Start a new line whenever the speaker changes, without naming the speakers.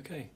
okay.